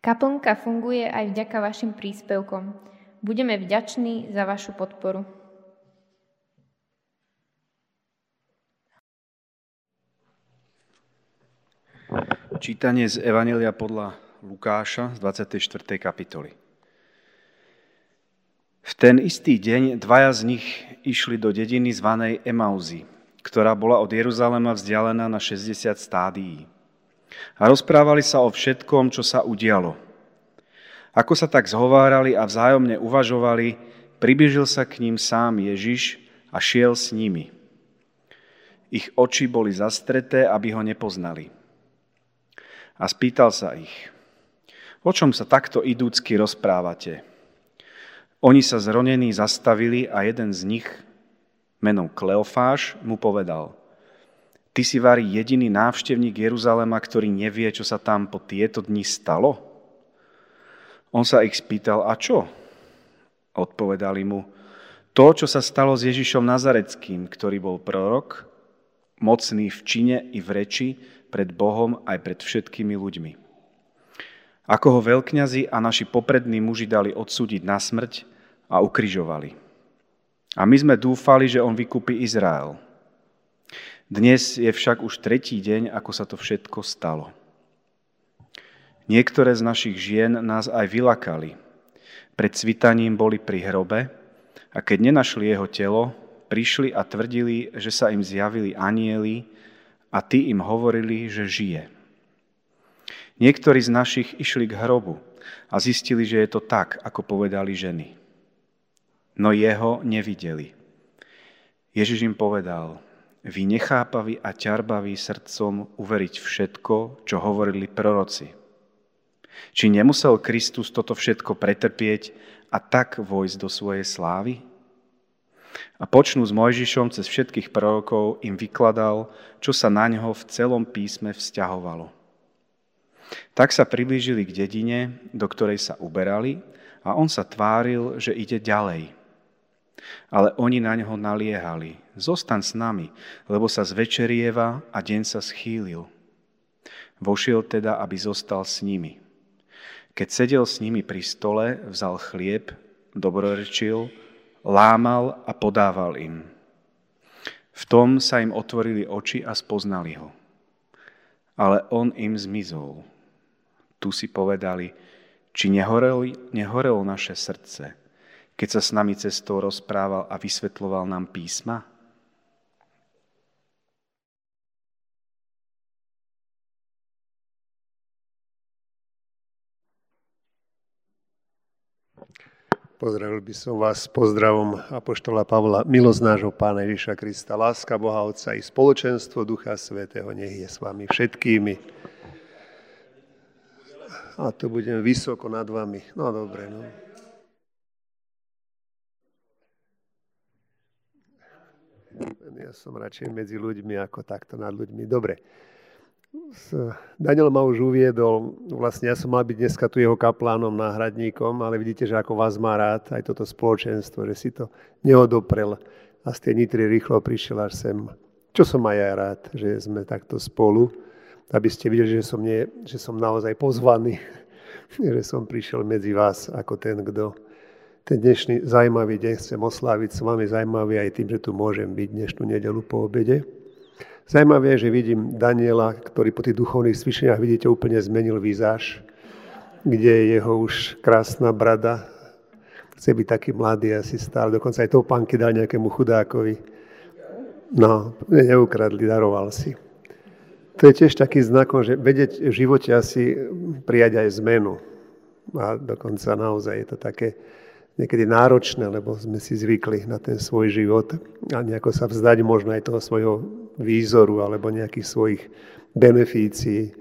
Kaplnka funguje aj vďaka vašim príspevkom. Budeme vďační za vašu podporu. Čítanie z Evanelia podľa Lukáša z 24. kapitoly. V ten istý deň dvaja z nich išli do dediny zvanej Emauzy, ktorá bola od Jeruzalema vzdialená na 60 stádií. A rozprávali sa o všetkom, čo sa udialo. Ako sa tak zhovárali a vzájomne uvažovali, približil sa k ním sám Ježiš a šiel s nimi. Ich oči boli zastreté, aby ho nepoznali. A spýtal sa ich, o čom sa takto idúcky rozprávate? Oni sa zronení zastavili a jeden z nich, menom Kleofáš, mu povedal Ty si varí jediný návštevník Jeruzalema, ktorý nevie, čo sa tam po tieto dni stalo? On sa ich spýtal, a čo? Odpovedali mu, to, čo sa stalo s Ježišom Nazareckým, ktorý bol prorok, mocný v čine i v reči pred Bohom aj pred všetkými ľuďmi. Ako ho veľkňazi a naši poprední muži dali odsúdiť na smrť, a ukrižovali. A my sme dúfali, že on vykúpi Izrael. Dnes je však už tretí deň, ako sa to všetko stalo. Niektoré z našich žien nás aj vylakali. Pred svitaním boli pri hrobe a keď nenašli jeho telo, prišli a tvrdili, že sa im zjavili anieli a tí im hovorili, že žije. Niektorí z našich išli k hrobu a zistili, že je to tak, ako povedali ženy no jeho nevideli. Ježiš im povedal, vy nechápaví a ťarbaví srdcom uveriť všetko, čo hovorili proroci. Či nemusel Kristus toto všetko pretrpieť a tak vojsť do svojej slávy? A počnú s Mojžišom cez všetkých prorokov im vykladal, čo sa na ňo v celom písme vzťahovalo. Tak sa priblížili k dedine, do ktorej sa uberali a on sa tváril, že ide ďalej. Ale oni na neho naliehali. Zostan s nami, lebo sa zvečerieva a deň sa schýlil. Vošiel teda, aby zostal s nimi. Keď sedel s nimi pri stole, vzal chlieb, dobrorečil, lámal a podával im. V tom sa im otvorili oči a spoznali ho. Ale on im zmizol. Tu si povedali, či nehorelo, nehorelo naše srdce, keď sa s nami cestou rozprával a vysvetloval nám písma? Pozdravil by som vás pozdravom Apoštola Pavla, milosť nášho Pána Ježiša Krista, láska Boha Otca i spoločenstvo Ducha Svetého, nech je s vami všetkými. A tu budem vysoko nad vami. No dobre, no. Ja som radšej medzi ľuďmi ako takto nad ľuďmi. Dobre. Daniel ma už uviedol, vlastne ja som mal byť dneska tu jeho kaplánom, náhradníkom, ale vidíte, že ako vás má rád aj toto spoločenstvo, že si to neodoprel a z tej nitry rýchlo prišiel až sem. Čo som aj ja rád, že sme takto spolu, aby ste videli, že som, nie, že som naozaj pozvaný, že som prišiel medzi vás ako ten, kto ten dnešný zaujímavý deň chcem osláviť s vami, zaujímavý aj tým, že tu môžem byť dnešnú nedelu po obede. Zaujímavé je, že vidím Daniela, ktorý po tých duchovných svišeniach, vidíte, úplne zmenil výzáž, kde je jeho už krásna brada. Chce byť taký mladý asi stále, dokonca aj pánky dal nejakému chudákovi. No, neukradli, daroval si. To je tiež taký znakom, že vedieť v živote asi prijať aj zmenu. A dokonca naozaj je to také, niekedy náročné, lebo sme si zvykli na ten svoj život a nejako sa vzdať možno aj toho svojho výzoru alebo nejakých svojich benefícií,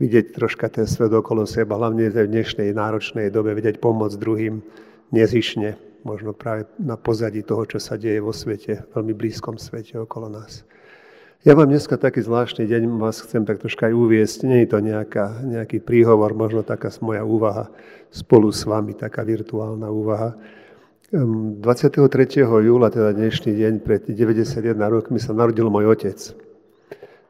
vidieť troška ten svet okolo seba, hlavne v dnešnej náročnej dobe, vedieť pomôcť druhým nezišne, možno práve na pozadí toho, čo sa deje vo svete, veľmi blízkom svete okolo nás. Ja mám dneska taký zvláštny deň, vás chcem tak troška aj uviesť. Nie je to nejaká, nejaký príhovor, možno taká moja úvaha spolu s vami, taká virtuálna úvaha. 23. júla, teda dnešný deň, pred 91 rokmi sa narodil môj otec.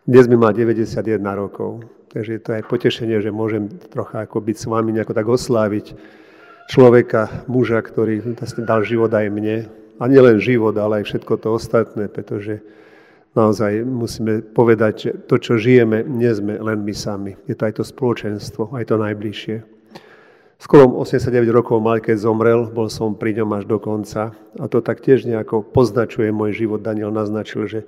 Dnes mi má 91 rokov, takže je to aj potešenie, že môžem trocha ako byť s vami, nejako tak osláviť človeka, muža, ktorý vlastne dal život aj mne. A nielen život, ale aj všetko to ostatné, pretože naozaj musíme povedať, že to, čo žijeme, nie sme len my sami. Je to aj to spoločenstvo, aj to najbližšie. Skoro 89 rokov mal, keď zomrel, bol som pri ňom až do konca. A to tak tiež nejako poznačuje môj život. Daniel naznačil, že e,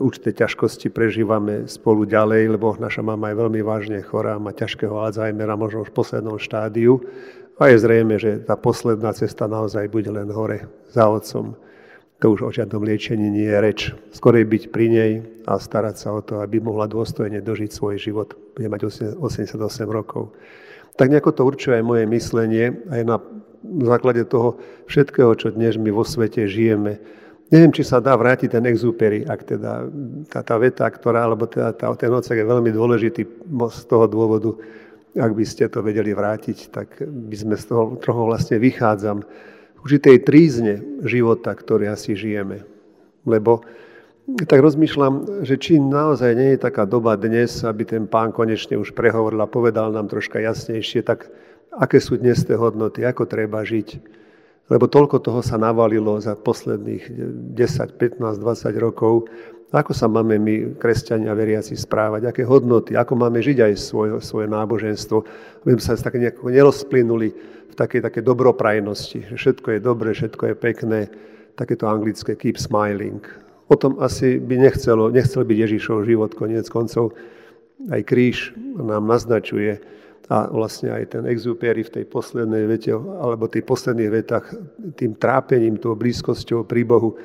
určité ťažkosti prežívame spolu ďalej, lebo naša mama je veľmi vážne chorá, má ťažkého Alzheimera, možno už v poslednom štádiu. A je zrejme, že tá posledná cesta naozaj bude len hore za otcom to už o žiadnom liečení nie je reč. Skorej byť pri nej a starať sa o to, aby mohla dôstojne dožiť svoj život. Bude mať 88 rokov. Tak nejako to určuje aj moje myslenie, aj na základe toho všetkého, čo dnes my vo svete žijeme. Neviem, či sa dá vrátiť ten exúpery, ak teda tá, tá veta, ktorá, alebo teda tá, ten odsek je veľmi dôležitý z toho dôvodu, ak by ste to vedeli vrátiť, tak by sme z toho trochu vlastne vychádzam určitej trízne života, ktorý asi žijeme. Lebo tak rozmýšľam, že či naozaj nie je taká doba dnes, aby ten pán konečne už prehovoril a povedal nám troška jasnejšie, tak aké sú dnes tie hodnoty, ako treba žiť. Lebo toľko toho sa navalilo za posledných 10, 15, 20 rokov. Ako sa máme my, kresťania veriaci, správať? Aké hodnoty? Ako máme žiť aj svoje, svoje náboženstvo? Aby sme sa tak nerozplynuli v takej, takej dobroprajnosti, že všetko je dobré, všetko je pekné, takéto anglické keep smiling. O tom asi by nechcelo, nechcel byť Ježišov život, koniec koncov. Aj kríž nám naznačuje a vlastne aj ten exupéry v tej poslednej vete, alebo tých posledných vetách, tým trápením, tou blízkosťou pri Bohu,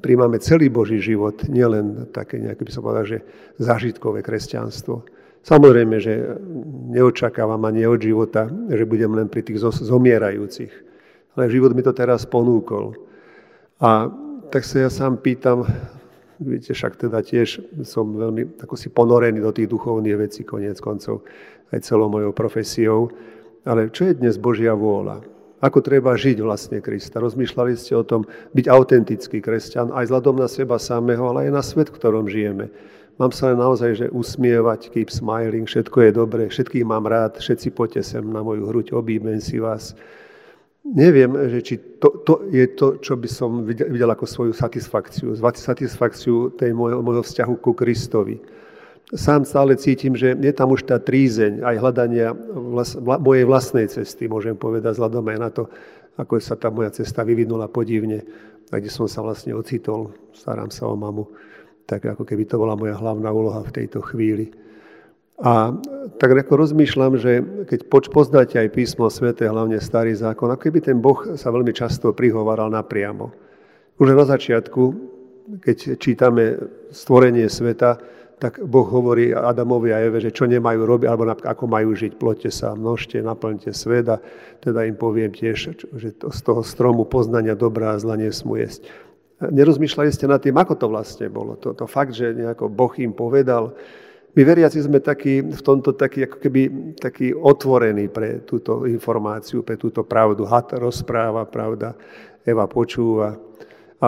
príjmame celý Boží život, nielen také nejaké, by som povedal, že zážitkové kresťanstvo. Samozrejme, že neočakávam ani od života, že budem len pri tých zomierajúcich. Ale život mi to teraz ponúkol. A tak sa ja sám pýtam, viete, však teda tiež som veľmi ako si ponorený do tých duchovných vecí, koniec koncov, aj celou mojou profesiou. Ale čo je dnes Božia vôľa? Ako treba žiť vlastne Krista? Rozmýšľali ste o tom byť autentický kresťan aj vzhľadom na seba samého, ale aj na svet, v ktorom žijeme. Mám sa len naozaj, že usmievať, keep smiling, všetko je dobré, všetkých mám rád, všetci poďte sem na moju hruď, objímem si vás. Neviem, že či to, to je to, čo by som videl, videl ako svoju satisfakciu, satisfakciu tej môjho, môjho vzťahu ku Kristovi. Sám stále cítim, že je tam už tá trízeň aj hľadania vlas, vla, mojej vlastnej cesty, môžem povedať, vzhľadom aj na to, ako sa tá moja cesta vyvinula podivne, a kde som sa vlastne ocitol, starám sa o mamu tak ako keby to bola moja hlavná úloha v tejto chvíli. A tak ako rozmýšľam, že keď poznáte aj písmo svete, hlavne starý zákon, ako keby ten Boh sa veľmi často prihovaral napriamo. Už na začiatku, keď čítame stvorenie sveta, tak Boh hovorí Adamovi a Eve, že čo nemajú robiť, alebo ako majú žiť, plote sa, množte, naplňte svet teda im poviem tiež, že to, z toho stromu poznania dobrá a zla nesmú jesť. Nerozmýšľali ste nad tým, ako to vlastne bolo. To, to fakt, že nejako Boh im povedal. My veriaci sme takí, v tomto taký, ako keby, taký otvorení pre túto informáciu, pre túto pravdu. Had rozpráva, pravda, Eva počúva. A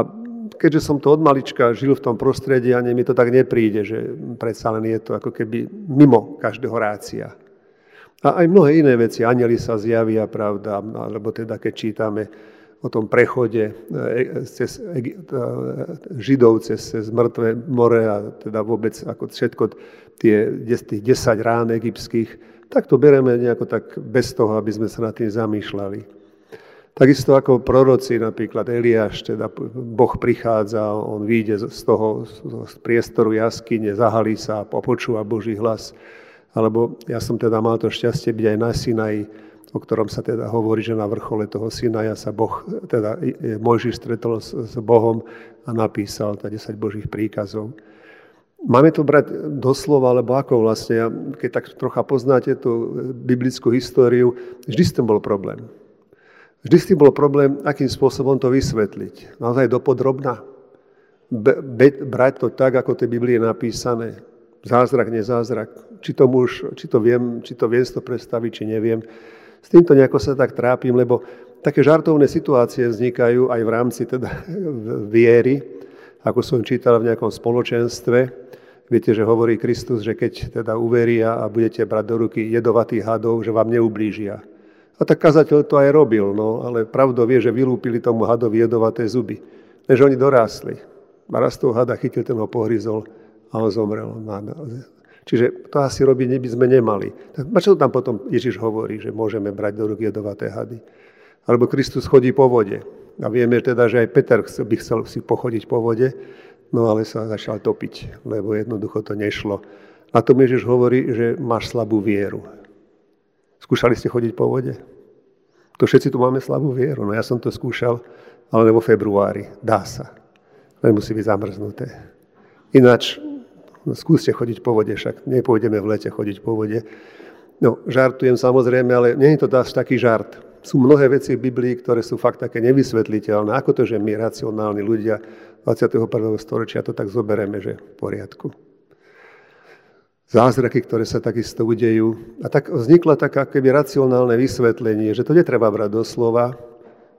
keďže som to od malička žil v tom prostredí, ani mi to tak nepríde, že predsa len je to ako keby mimo každého rácia. A aj mnohé iné veci, anieli sa zjavia, pravda, alebo teda keď čítame o tom prechode e, cez e, Židov cez, cez mŕtve more a teda vôbec ako všetko tie, tých 10 rán egyptských, tak to bereme nejako tak bez toho, aby sme sa nad tým zamýšľali. Takisto ako proroci, napríklad Eliáš, teda Boh prichádza, on vyjde z toho z priestoru jaskyne, zahalí sa a počúva Boží hlas. Alebo ja som teda mal to šťastie byť aj na Sinaji, o ktorom sa teda hovorí, že na vrchole toho Sinaja sa boh, teda Mojžiš stretol s, s Bohom a napísal tá 10 Božích príkazov. Máme to brať doslova, alebo ako vlastne, keď tak trocha poznáte tú biblickú históriu, vždy s tým bol problém. Vždy s tým bol problém, akým spôsobom to vysvetliť. Naozaj dopodrobná. Be, be, brať to tak, ako tej Biblie je napísané. Zázrak, nezázrak. Či to, muž, či to viem, či to viem si to predstaviť, či neviem. S týmto nejako sa tak trápim, lebo také žartovné situácie vznikajú aj v rámci teda viery, ako som čítal v nejakom spoločenstve. Viete, že hovorí Kristus, že keď teda uveria a budete brať do ruky jedovatých hadov, že vám neublížia. A tak kazateľ to aj robil, no, ale pravdo vie, že vylúpili tomu hadovi jedovaté zuby. Než oni dorástli. A raz toho hada chytil, ten ho pohryzol a on zomrel. Čiže to asi robiť by sme nemali. Tak čo tam potom Ježiš hovorí, že môžeme brať do ruky jedovaté hady? Alebo Kristus chodí po vode. A vieme teda, že aj Peter by chcel si pochodiť po vode, No ale sa začal topiť, lebo jednoducho to nešlo. Na tom Ježiš hovorí, že máš slabú vieru. Skúšali ste chodiť po vode? To všetci tu máme slabú vieru. No ja som to skúšal, ale vo februári. Dá sa. Len musí byť zamrznuté. Ináč, skúste chodiť po vode, však nepôjdeme v lete chodiť po vode. No, žartujem samozrejme, ale nie je to dáš taký žart. Sú mnohé veci v Biblii, ktoré sú fakt také nevysvetliteľné. Ako to, že my, racionálni ľudia, 21. storočia to tak zobereme, že v poriadku. Zázraky, ktoré sa takisto udejú. A tak vznikla taká keby racionálne vysvetlenie, že to netreba brať do slova,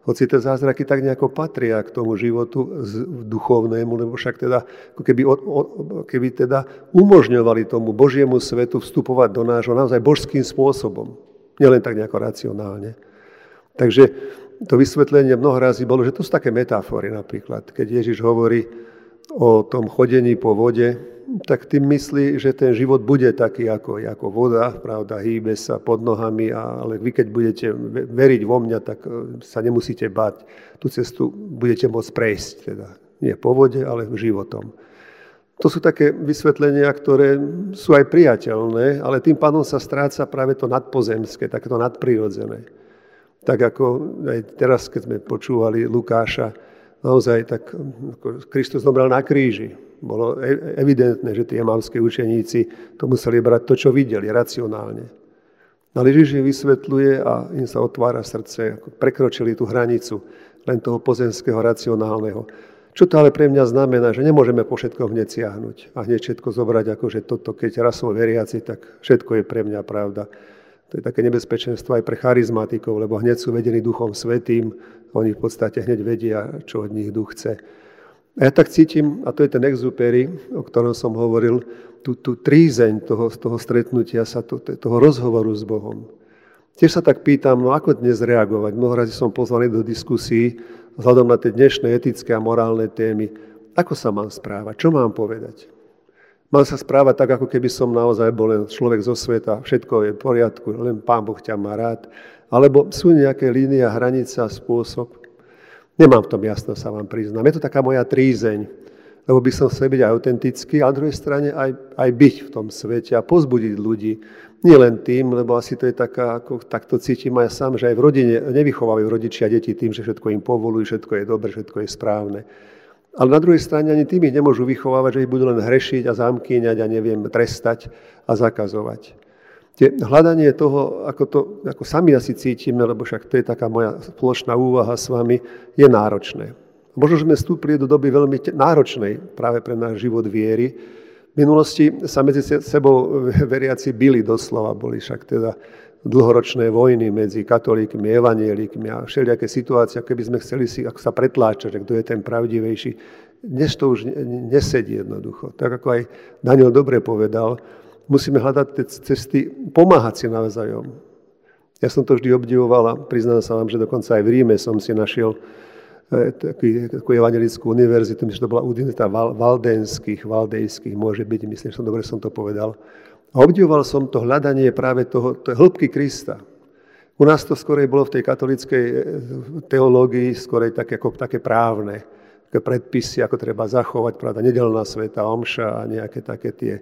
hoci tie zázraky tak nejako patria k tomu životu duchovnému, lebo však teda, keby, keby teda umožňovali tomu Božiemu svetu vstupovať do nášho naozaj božským spôsobom. Nielen tak nejako racionálne. Takže to vysvetlenie mnoho razy bolo, že to sú také metafory napríklad. Keď Ježiš hovorí o tom chodení po vode, tak tým myslí, že ten život bude taký ako, ako voda, pravda, hýbe sa pod nohami, ale vy keď budete veriť vo mňa, tak e, sa nemusíte báť. Tú cestu budete môcť prejsť, teda nie po vode, ale životom. To sú také vysvetlenia, ktoré sú aj priateľné, ale tým pádom sa stráca práve to nadpozemské, takéto nadprirodzené. Tak ako aj teraz, keď sme počúvali Lukáša, naozaj tak Kristus zomrel na kríži. Bolo e, evidentné, že tie emavské učeníci to museli brať to, čo videli, racionálne. Ale Ježiš vysvetľuje a im sa otvára srdce, ako prekročili tú hranicu len toho pozemského, racionálneho. Čo to ale pre mňa znamená, že nemôžeme po všetkom hneď siahnuť a hneď všetko zobrať, ako že toto, keď raz som veriaci, tak všetko je pre mňa pravda. To je také nebezpečenstvo aj pre charizmatikov, lebo hneď sú vedení Duchom Svetým, oni v podstate hneď vedia, čo od nich duch chce. A ja tak cítim, a to je ten exupery, o ktorom som hovoril, tú, tú trízeň toho, toho stretnutia sa, to, toho rozhovoru s Bohom. Tiež sa tak pýtam, no ako dnes reagovať? Mnoho som pozvaný do diskusí vzhľadom na tie dnešné etické a morálne témy. Ako sa mám správať? Čo mám povedať? Mám sa správať tak, ako keby som naozaj bol len človek zo sveta, všetko je v poriadku, len Pán Boh ťa má rád. Alebo sú nejaké línia, hranica, spôsob. Nemám v tom jasno, sa vám priznám. Je to taká moja trízeň, lebo by som chcel byť aj autentický, a na druhej strane aj, aj byť v tom svete a pozbudiť ľudí. Nie len tým, lebo asi to je taká, ako takto cítim aj sám, že aj v rodine nevychovávajú rodičia deti tým, že všetko im povolujú, všetko je dobre, všetko je správne. Ale na druhej strane ani tým ich nemôžu vychovávať, že ich budú len hrešiť a zamkýňať a neviem, trestať a zakazovať. Tie hľadanie toho, ako to ako sami asi cítime, lebo však to je taká moja spoločná úvaha s vami, je náročné. Možno, sme vstúpili do doby veľmi náročnej práve pre náš život viery. V minulosti sa medzi sebou veriaci byli doslova, boli však teda dlhoročné vojny medzi katolíkmi, evanielikmi a všelijaké situácie, keby sme chceli si ako sa pretláčať, kto je ten pravdivejší. Dnes to už nesedí jednoducho. Tak ako aj Daniel dobre povedal, musíme hľadať tie cesty, pomáhať si navzájom. Ja som to vždy obdivoval a priznám sa vám, že dokonca aj v Ríme som si našiel e, takú, takú evangelickú univerzitu, myslím, že to bola univerzita valdenských, valdejských, môže byť, myslím, že som dobre som to povedal. A obdivoval som to hľadanie práve toho, to hĺbky Krista. U nás to skorej bolo v tej katolíckej eh, teológii skorej také, ako, také právne, také predpisy, ako treba zachovať, pravda, nedelná sveta, omša a nejaké také tie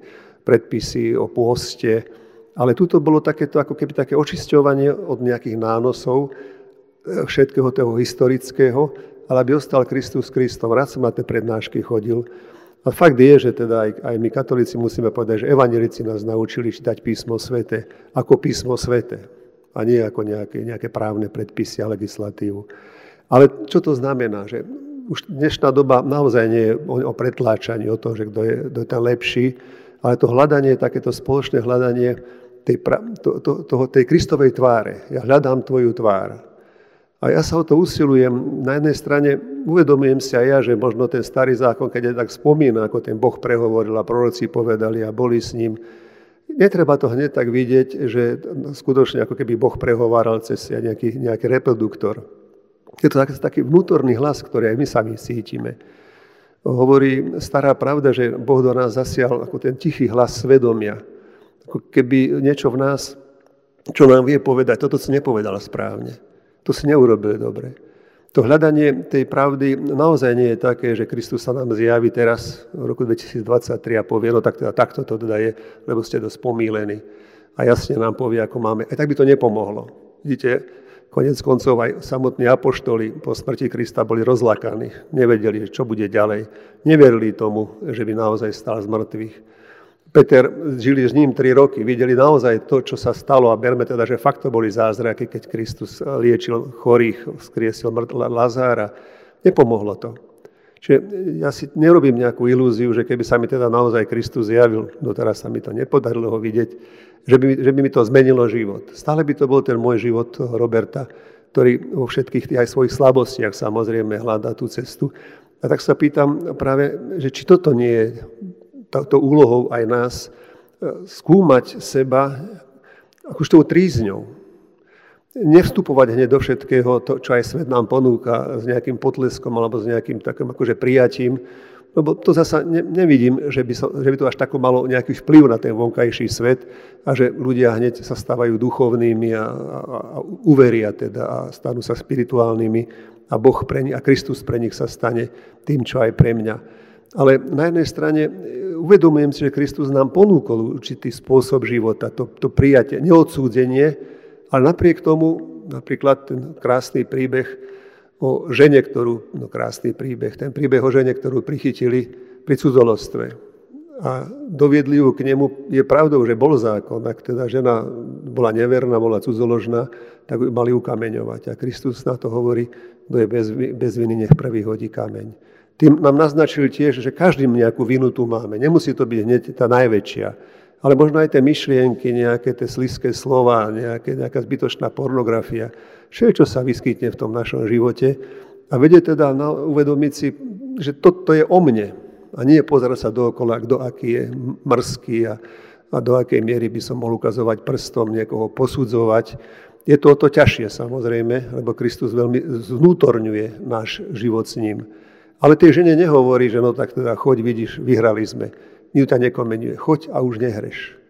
predpisy o pôste. Ale tuto bolo takéto, ako keby také očisťovanie od nejakých nánosov eh, všetkého toho historického, ale aby ostal Kristus Kristom. Rád som na tie prednášky chodil a fakt je, že teda aj, aj my katolíci musíme povedať, že evanelici nás naučili čítať písmo svete ako písmo svete a nie ako nejaké, nejaké právne predpisy a legislatívu. Ale čo to znamená? Že už dnešná doba naozaj nie je o, o pretláčaní, o tom, že kto je, kto je ten lepší, ale to hľadanie, takéto spoločné hľadanie tej, to, to, toho, tej Kristovej tváre. Ja hľadám tvoju tvár. A ja sa o to usilujem. Na jednej strane uvedomujem si aj ja, že možno ten starý zákon, keď je tak spomína, ako ten Boh prehovoril a proroci povedali a boli s ním, netreba to hneď tak vidieť, že skutočne ako keby Boh prehováral cez nejaký, nejaký reproduktor. Je to taký vnútorný hlas, ktorý aj my sami cítime. Hovorí stará pravda, že Boh do nás zasial ako ten tichý hlas svedomia. Ako keby niečo v nás, čo nám vie povedať, toto si nepovedal správne. To si neurobili dobre. To hľadanie tej pravdy naozaj nie je také, že Kristus sa nám zjaví teraz v roku 2023 a povie, no tak teda takto to teda je, lebo ste dosť pomílení. A jasne nám povie, ako máme. Aj tak by to nepomohlo. Vidíte, konec koncov aj samotní apoštoli po smrti Krista boli rozlakaní. Nevedeli, čo bude ďalej. Neverili tomu, že by naozaj stal z mŕtvych. Peter, žili s ním tri roky, videli naozaj to, čo sa stalo a berme teda, že fakt to boli zázraky, keď Kristus liečil chorých, skriesil Lazára. Nepomohlo to. Čiže ja si nerobím nejakú ilúziu, že keby sa mi teda naozaj Kristus zjavil, doteraz sa mi to nepodarilo ho vidieť, že by, že by mi to zmenilo život. Stále by to bol ten môj život Roberta, ktorý vo všetkých aj svojich slabostiach samozrejme hľadá tú cestu. A tak sa pýtam práve, že či toto nie je touto úlohou aj nás e, skúmať seba akož tou trízňou. Nevstupovať hneď do všetkého, to, čo aj svet nám ponúka s nejakým potleskom alebo s nejakým takým akože prijatím, lebo to zasa ne, nevidím, že by, so, že by to až tako malo nejaký vplyv na ten vonkajší svet a že ľudia hneď sa stávajú duchovnými a, a, a uveria teda a stanú sa spirituálnymi a Boh pre nich, a Kristus pre nich sa stane tým, čo aj pre mňa. Ale na jednej strane uvedomujem si, že Kristus nám ponúkol určitý spôsob života, to, to prijatie, neodsúdenie, ale napriek tomu, napríklad ten krásny príbeh o žene, ktorú, no krásny príbeh, ten príbeh o žene, ktorú prichytili pri cudzolostve a doviedli ju k nemu, je pravdou, že bol zákon, ak teda žena bola neverná, bola cudzoložná, tak mali ukameňovať. A Kristus na to hovorí, kto je bez, bez viny, nech prvý hodí kameň tým nám naznačil tiež, že každý nejakú vinu tu máme. Nemusí to byť hneď tá najväčšia. Ale možno aj tie myšlienky, nejaké tie sliské slova, nejaké, nejaká zbytočná pornografia. Všetko sa vyskytne v tom našom živote. A vedie teda na, uvedomiť si, že toto je o mne. A nie pozerať sa dookola, kto aký je mrzký a, a do akej miery by som mohol ukazovať prstom, niekoho posudzovať. Je to o to ťažšie samozrejme, lebo Kristus veľmi zvnútorňuje náš život s ním. Ale tej žene nehovorí, že no tak teda choď, vidíš, vyhrali sme. Ťa nekomenuje. Choď a už nehreš.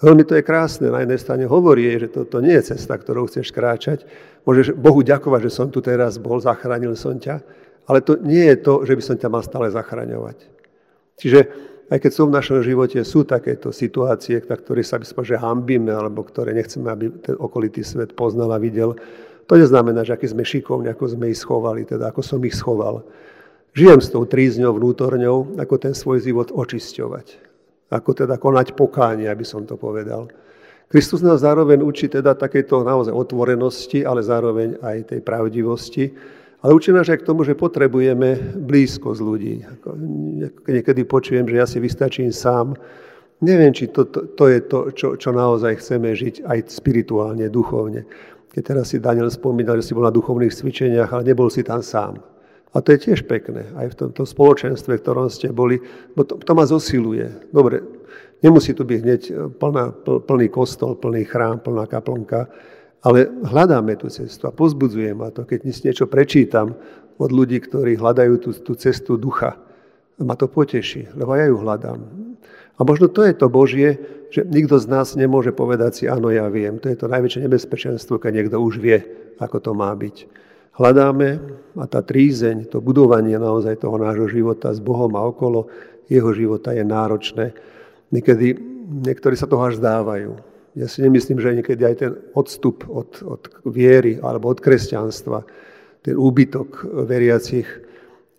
Veľmi to je krásne. Na jednej strane hovorí že to, to nie je cesta, ktorou chceš kráčať. Môžeš Bohu ďakovať, že som tu teraz bol, zachránil som ťa, ale to nie je to, že by som ťa mal stále zachraňovať. Čiže aj keď sú v našom živote, sú takéto situácie, na ktoré sa by že hambíme, alebo ktoré nechceme, aby ten okolitý svet poznal a videl, to neznamená, že aký sme šikovní, ako sme ich schovali, teda ako som ich schoval. Žijem s tou trízňou vnútorňou, ako ten svoj život očisťovať. Ako teda konať pokánie, aby som to povedal. Kristus nás zároveň učí teda takéto naozaj otvorenosti, ale zároveň aj tej pravdivosti. Ale učí nás aj k tomu, že potrebujeme blízko z ľudí. niekedy počujem, že ja si vystačím sám. Neviem, či to, to, to je to, čo, čo naozaj chceme žiť aj spirituálne, duchovne. Keď teraz si Daniel spomínal, že si bol na duchovných cvičeniach, ale nebol si tam sám. A to je tiež pekné, aj v tomto spoločenstve, v ktorom ste boli, bo to, to ma zosiluje. Dobre, nemusí tu byť hneď plná, plný kostol, plný chrám, plná kaplnka, ale hľadáme tú cestu a pozbudzujem ma to, keď niečo prečítam od ľudí, ktorí hľadajú tú, tú cestu ducha. Ma to poteší, lebo ja ju hľadám. A možno to je to Božie, že nikto z nás nemôže povedať si, áno, ja viem. To je to najväčšie nebezpečenstvo, keď niekto už vie, ako to má byť hľadáme a tá trízeň, to budovanie naozaj toho nášho života s Bohom a okolo jeho života je náročné. Niekedy niektorí sa toho až zdávajú. Ja si nemyslím, že niekedy aj ten odstup od, od viery alebo od kresťanstva, ten úbytok veriacich,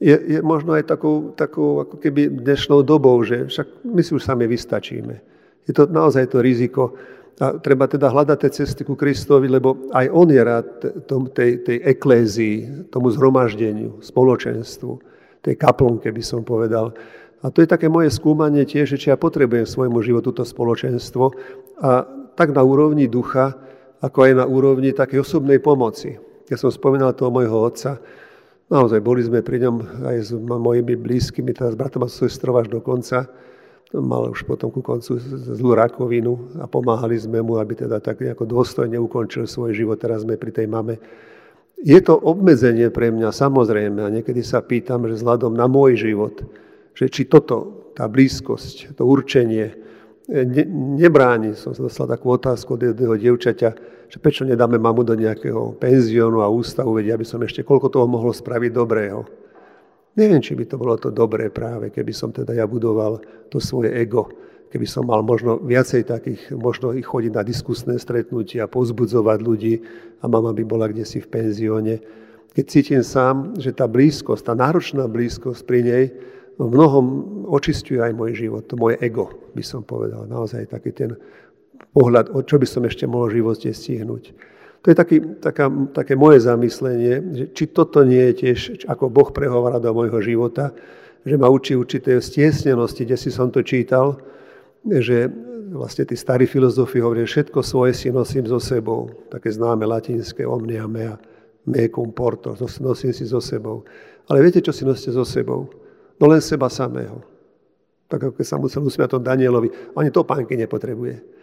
je, je možno aj takou, takou ako keby dnešnou dobou, že však my si už sami vystačíme. Je to naozaj to riziko, a treba teda hľadať tie cesty ku Kristovi, lebo aj on je rád tej, tej eklézii, tomu zhromaždeniu, spoločenstvu, tej kaplnke by som povedal. A to je také moje skúmanie tiež, že či ja potrebujem svojmu životu to spoločenstvo a tak na úrovni ducha, ako aj na úrovni takej osobnej pomoci. keď som spomínal toho môjho otca, naozaj boli sme pri ňom aj s mojimi blízkymi, teda s bratom a sestrou až do konca. Mal už potom ku koncu zlú rakovinu a pomáhali sme mu, aby teda tak nejako dôstojne ukončil svoj život. Teraz sme pri tej mame. Je to obmedzenie pre mňa, samozrejme, a niekedy sa pýtam, že vzhľadom na môj život, že či toto, tá blízkosť, to určenie, ne, nebráni. Som sa dostal takú otázku od jedného dievčaťa, že prečo nedáme mamu do nejakého penziónu a ústavu, vedia, aby som ešte koľko toho mohol spraviť dobrého. Neviem, či by to bolo to dobré práve, keby som teda ja budoval to svoje ego, keby som mal možno viacej takých, možno ich chodiť na diskusné stretnutia, pozbudzovať ľudí a mama by bola kde si v penzióne. Keď cítim sám, že tá blízkosť, tá náročná blízkosť pri nej v mnohom očistuje aj môj život, to moje ego, by som povedal. Naozaj taký ten pohľad, čo by som ešte mohol v živote stihnúť. To je taký, taká, také moje zamyslenie, že či toto nie je tiež, ako Boh prehovára do môjho života, že ma učí určité stiesnenosti, kde si som to čítal, že vlastne tí starí filozofi hovoria, všetko svoje si nosím so sebou. Také známe latinské omnia mea, mecum porto, nosím si so sebou. Ale viete, čo si nosíte so sebou? No len seba samého. Tak ako keď sa musel usmiať tom Danielovi. Ani to pánky nepotrebuje.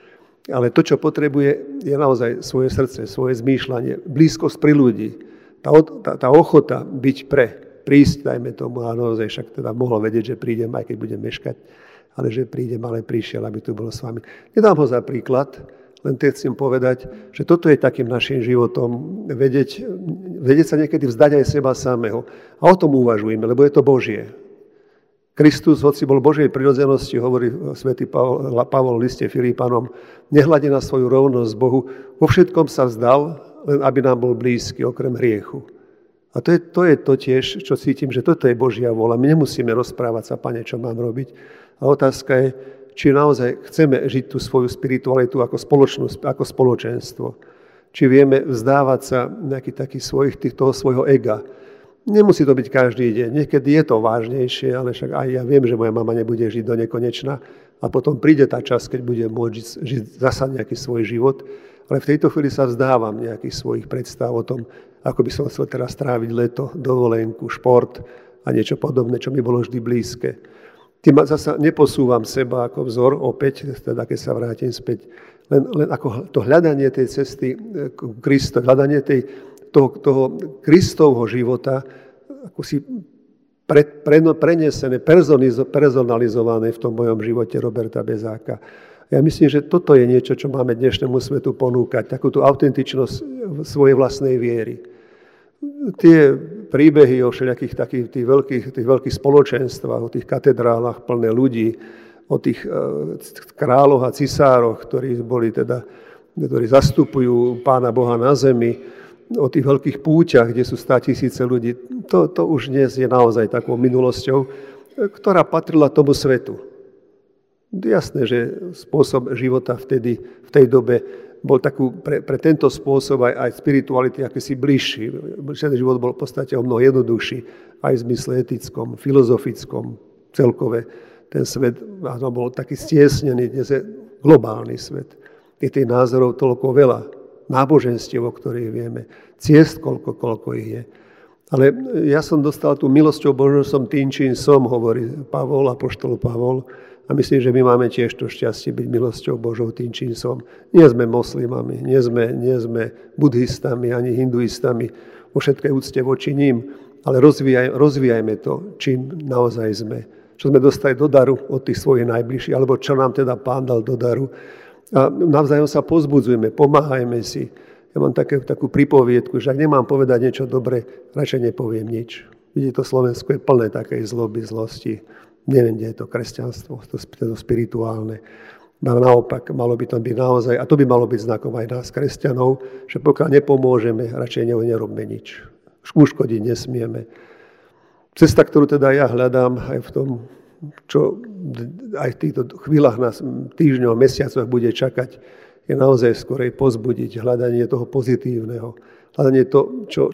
Ale to, čo potrebuje, je naozaj svoje srdce, svoje zmýšľanie, blízkosť pri ľudí. Tá, tá, tá ochota byť pre, prísť, dajme tomu, a naozaj však teda mohol vedieť, že prídem, aj keď budem meškať, ale že prídem, ale prišiel, aby tu bol s vami. Nedám ho za príklad, len teď chcem povedať, že toto je takým našim životom, vedieť, vedieť sa niekedy vzdať aj seba samého. A o tom uvažujeme, lebo je to Božie. Kristus, hoci bol Božej prirodzenosti, hovorí svätý Pavol, Pavol liste Filipánom, nehľadí na svoju rovnosť Bohu, vo všetkom sa vzdal, len aby nám bol blízky, okrem hriechu. A to je, to je to tiež, čo cítim, že toto je Božia vola. My nemusíme rozprávať sa, pane, čo mám robiť. A otázka je, či naozaj chceme žiť tú svoju spiritualitu ako, spoločnosť, ako spoločenstvo. Či vieme vzdávať sa nejaký taký svojich, toho svojho ega, Nemusí to byť každý deň. Niekedy je to vážnejšie, ale však aj ja viem, že moja mama nebude žiť do nekonečna a potom príde tá čas, keď bude môcť žiť, žiť zasa nejaký svoj život. Ale v tejto chvíli sa vzdávam nejakých svojich predstav o tom, ako by som chcel teraz tráviť leto, dovolenku, šport a niečo podobné, čo mi bolo vždy blízke. Tým zasa neposúvam seba ako vzor opäť, teda keď sa vrátim späť, len, len ako to hľadanie tej cesty k Kristu, hľadanie tej, toho, toho Kristovho života ako si pre, pre, prenesené, personalizované v tom mojom živote Roberta Bezáka. Ja myslím, že toto je niečo, čo máme dnešnému svetu ponúkať, takúto autentičnosť svojej vlastnej viery. Tie príbehy o všelijakých takých tých veľkých, tých veľkých spoločenstvách, o tých katedrálach plné ľudí, o tých uh, kráľoch a cisároch, ktorí boli teda, ktorí zastupujú Pána Boha na zemi, o tých veľkých púťach, kde sú stá tisíce ľudí, to, to už dnes je naozaj takou minulosťou, ktorá patrila tomu svetu. Jasné, že spôsob života vtedy, v tej dobe bol takú, pre, pre tento spôsob aj, aj spirituality si bližší. Ten život bol v podstate o mnoho jednoduchší, aj v zmysle etickom, filozofickom, celkové. Ten svet bol taký stiesnený, dnes je globálny svet. Je tých názorov toľko veľa náboženstiev, o ktorých vieme, ciest, koľko, koľko ich je. Ale ja som dostal tú milosťou Božou, som tým, čím som, hovorí Pavol, apoštol Pavol. A myslím, že my máme tiež to šťastie byť milosťou Božou tým, čím som. Nie sme moslimami, nie sme, nie sme buddhistami ani hinduistami vo všetkej úcte voči ním, ale rozvíjaj, rozvíjajme to, čím naozaj sme. Čo sme dostali do daru od tých svojich najbližších, alebo čo nám teda Pán dal do daru. A navzájom sa pozbudzujeme, pomáhajme si. Ja mám také, takú pripoviedku, že ak nemám povedať niečo dobre, radšej nepoviem nič. Vidíte, to Slovensko je plné takej zloby, zlosti. Neviem, kde je to kresťanstvo, to, to spirituálne. A naopak, malo by to byť naozaj, a to by malo byť znakom aj nás, kresťanov, že pokiaľ nepomôžeme, radšej nerobme nič. Uškodiť nesmieme. Cesta, ktorú teda ja hľadám aj v tom čo aj v týchto chvíľach nás týždňov, mesiacoch bude čakať, je naozaj skorej pozbudiť hľadanie toho pozitívneho. Hľadanie to, čo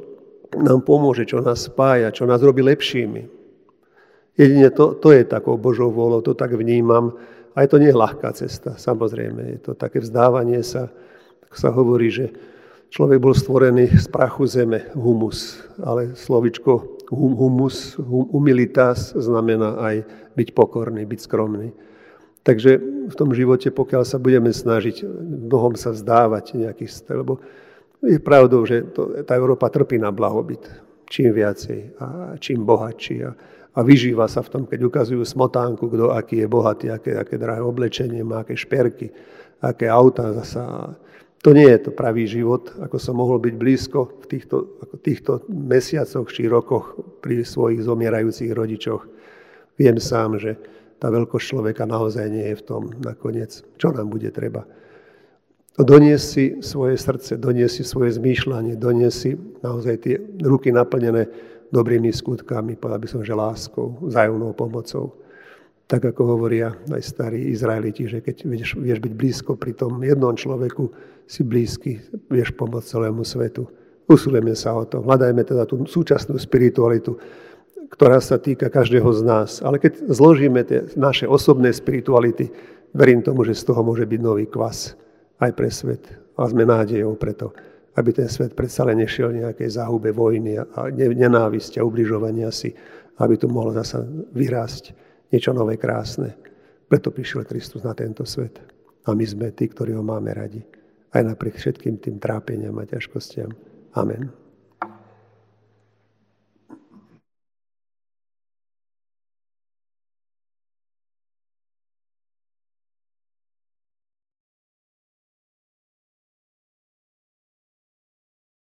nám pomôže, čo nás spája, čo nás robí lepšími. Jedine to, to je takou Božou volou, to tak vnímam. A je to nie ľahká cesta, samozrejme. Je to také vzdávanie sa, tak sa hovorí, že Človek bol stvorený z prachu zeme, humus, ale slovičko hum, humus, hum, humilitas znamená aj byť pokorný, byť skromný. Takže v tom živote, pokiaľ sa budeme snažiť mnohom sa vzdávať nejakých, lebo je pravdou, že to, tá Európa trpí na blahobyt. Čím viacej a čím bohatší. A, a vyžíva sa v tom, keď ukazujú smotánku, kto aký je bohatý, aké, aké drahé oblečenie má, aké šperky, aké auta zasa to nie je to pravý život, ako som mohol byť blízko v týchto, týchto mesiacoch či rokoch pri svojich zomierajúcich rodičoch. Viem sám, že tá veľkosť človeka naozaj nie je v tom nakoniec. Čo nám bude treba? Donies si svoje srdce, donies svoje zmýšľanie, donies si naozaj tie ruky naplnené dobrými skutkami, povedal by som, že láskou, vzájomnou pomocou tak ako hovoria aj starí Izraeliti, že keď vieš, vieš byť blízko pri tom jednom človeku, si blízky, vieš pomôcť celému svetu. Usilujeme sa o to. Hľadajme teda tú súčasnú spiritualitu, ktorá sa týka každého z nás. Ale keď zložíme tie naše osobné spirituality, verím tomu, že z toho môže byť nový kvas aj pre svet. A sme nádejou preto, aby ten svet predsa len nešiel nejakej záhube vojny a nenávisť a ubližovania si, aby tu mohlo zasa vyrásť niečo nové, krásne. Preto prišiel Kristus na tento svet. A my sme tí, ktorí ho máme radi. Aj napriek všetkým tým trápeniam a ťažkostiam. Amen.